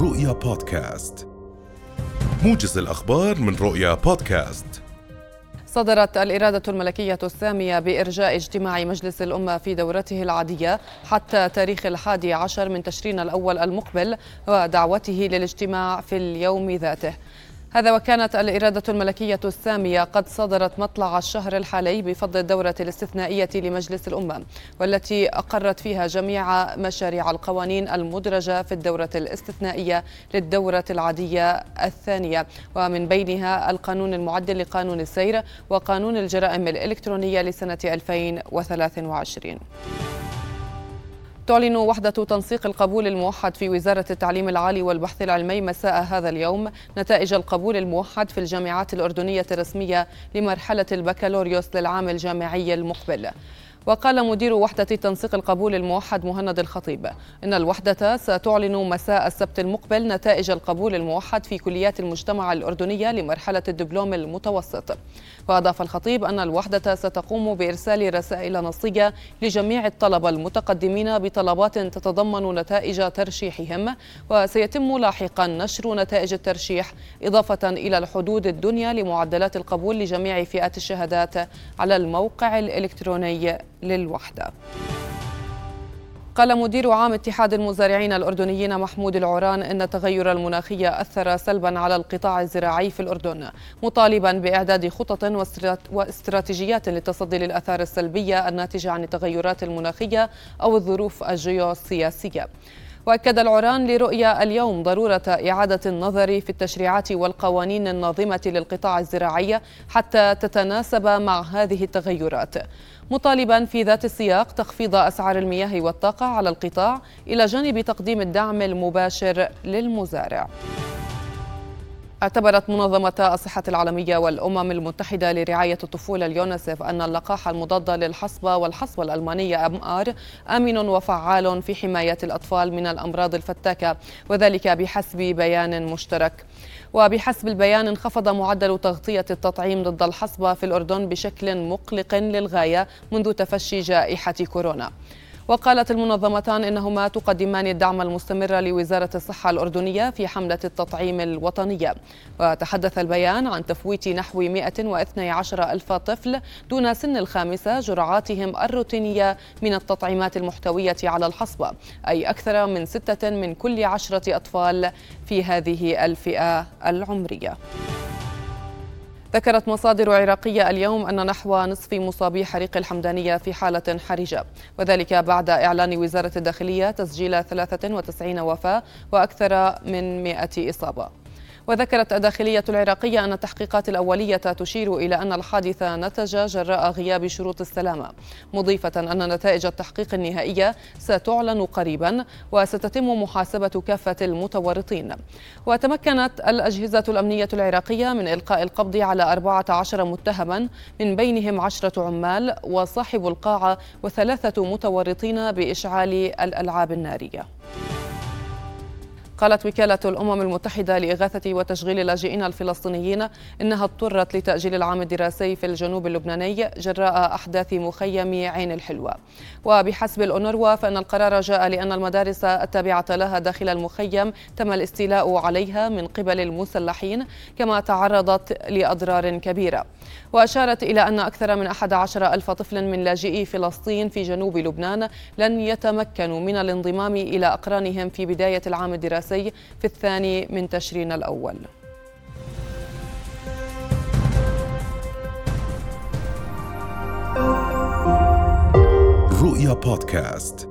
رؤيا بودكاست. موجز الأخبار من رؤيا بودكاست. صدرت الإرادة الملكية السامية بإرجاء اجتماع مجلس الأمة في دورته العادية حتى تاريخ الحادي عشر من تشرين الأول المقبل ودعوته للاجتماع في اليوم ذاته. هذا وكانت الإرادة الملكية السامية قد صدرت مطلع الشهر الحالي بفضل الدورة الاستثنائية لمجلس الأمة والتي أقرت فيها جميع مشاريع القوانين المدرجة في الدورة الاستثنائية للدورة العادية الثانية. ومن بينها القانون المعدل لقانون السير وقانون الجرائم الإلكترونية لسنة 2023 تعلن وحدة تنسيق القبول الموحد في وزارة التعليم العالي والبحث العلمي مساء هذا اليوم نتائج القبول الموحد في الجامعات الأردنية الرسمية لمرحلة البكالوريوس للعام الجامعي المقبل. وقال مدير وحدة تنسيق القبول الموحد مهند الخطيب إن الوحدة ستعلن مساء السبت المقبل نتائج القبول الموحد في كليات المجتمع الأردنية لمرحلة الدبلوم المتوسط. وأضاف الخطيب أن الوحدة ستقوم بإرسال رسائل نصية لجميع الطلبة المتقدمين بطلبات تتضمن نتائج ترشيحهم وسيتم لاحقا نشر نتائج الترشيح إضافة إلى الحدود الدنيا لمعدلات القبول لجميع فئات الشهادات على الموقع الإلكتروني. للوحدة. قال مدير عام اتحاد المزارعين الأردنيين محمود العوران أن التغير المناخي أثر سلبا على القطاع الزراعي في الأردن مطالبا بإعداد خطط واستراتيجيات للتصدي للآثار السلبية الناتجة عن التغيرات المناخية أو الظروف الجيوسياسية. وأكد العران لرؤيا اليوم ضرورة إعادة النظر في التشريعات والقوانين الناظمة للقطاع الزراعي حتى تتناسب مع هذه التغيرات. مطالبا في ذات السياق تخفيض أسعار المياه والطاقة على القطاع إلى جانب تقديم الدعم المباشر للمزارع. اعتبرت منظمة الصحة العالمية والأمم المتحدة لرعاية الطفولة اليونسف أن اللقاح المضاد للحصبة والحصبة الألمانية أم آر آمن وفعال في حماية الأطفال من الأمراض الفتاكة وذلك بحسب بيان مشترك. وبحسب البيان انخفض معدل تغطية التطعيم ضد الحصبة في الأردن بشكل مقلق للغاية منذ تفشي جائحة كورونا. وقالت المنظمتان إنهما تقدمان الدعم المستمر لوزارة الصحة الأردنية في حملة التطعيم الوطنية. وتحدث البيان عن تفويت نحو 112 ألف طفل دون سن الخامسة جرعاتهم الروتينية من التطعيمات المحتوية على الحصبة أي أكثر من ستة من كل عشرة أطفال في هذه الفئة العمرية. ذكرت مصادر عراقية اليوم أن نحو نصف مصابي حريق الحمدانية في حالة حرجة وذلك بعد إعلان وزارة الداخلية تسجيل 93 وفاة وأكثر من 100 إصابة. وذكرت الداخلية العراقية أن التحقيقات الأولية تشير إلى أن الحادث نتج جراء غياب شروط السلامة مضيفة أن نتائج التحقيق النهائية ستعلن قريبا وستتم محاسبة كافة المتورطين. وتمكنت الأجهزة الأمنية العراقية من إلقاء القبض على 14 متهما من بينهم عشرة عمال وصاحب القاعة وثلاثة متورطين بإشعال الألعاب النارية. قالت وكالة الأمم المتحدة لإغاثة وتشغيل اللاجئين الفلسطينيين إنها اضطرت لتأجيل العام الدراسي في الجنوب اللبناني جراء أحداث مخيم عين الحلوة وبحسب الأونروا فإن القرار جاء لأن المدارس التابعة لها داخل المخيم تم الاستيلاء عليها من قبل المسلحين كما تعرضت لأضرار كبيرة. وأشارت إلى أن أكثر من 11 ألف طفل من لاجئي فلسطين في جنوب لبنان لن يتمكنوا من الانضمام إلى أقرانهم في بداية العام الدراسي. في الثاني من تشرين الأول. رؤيا بودكاست.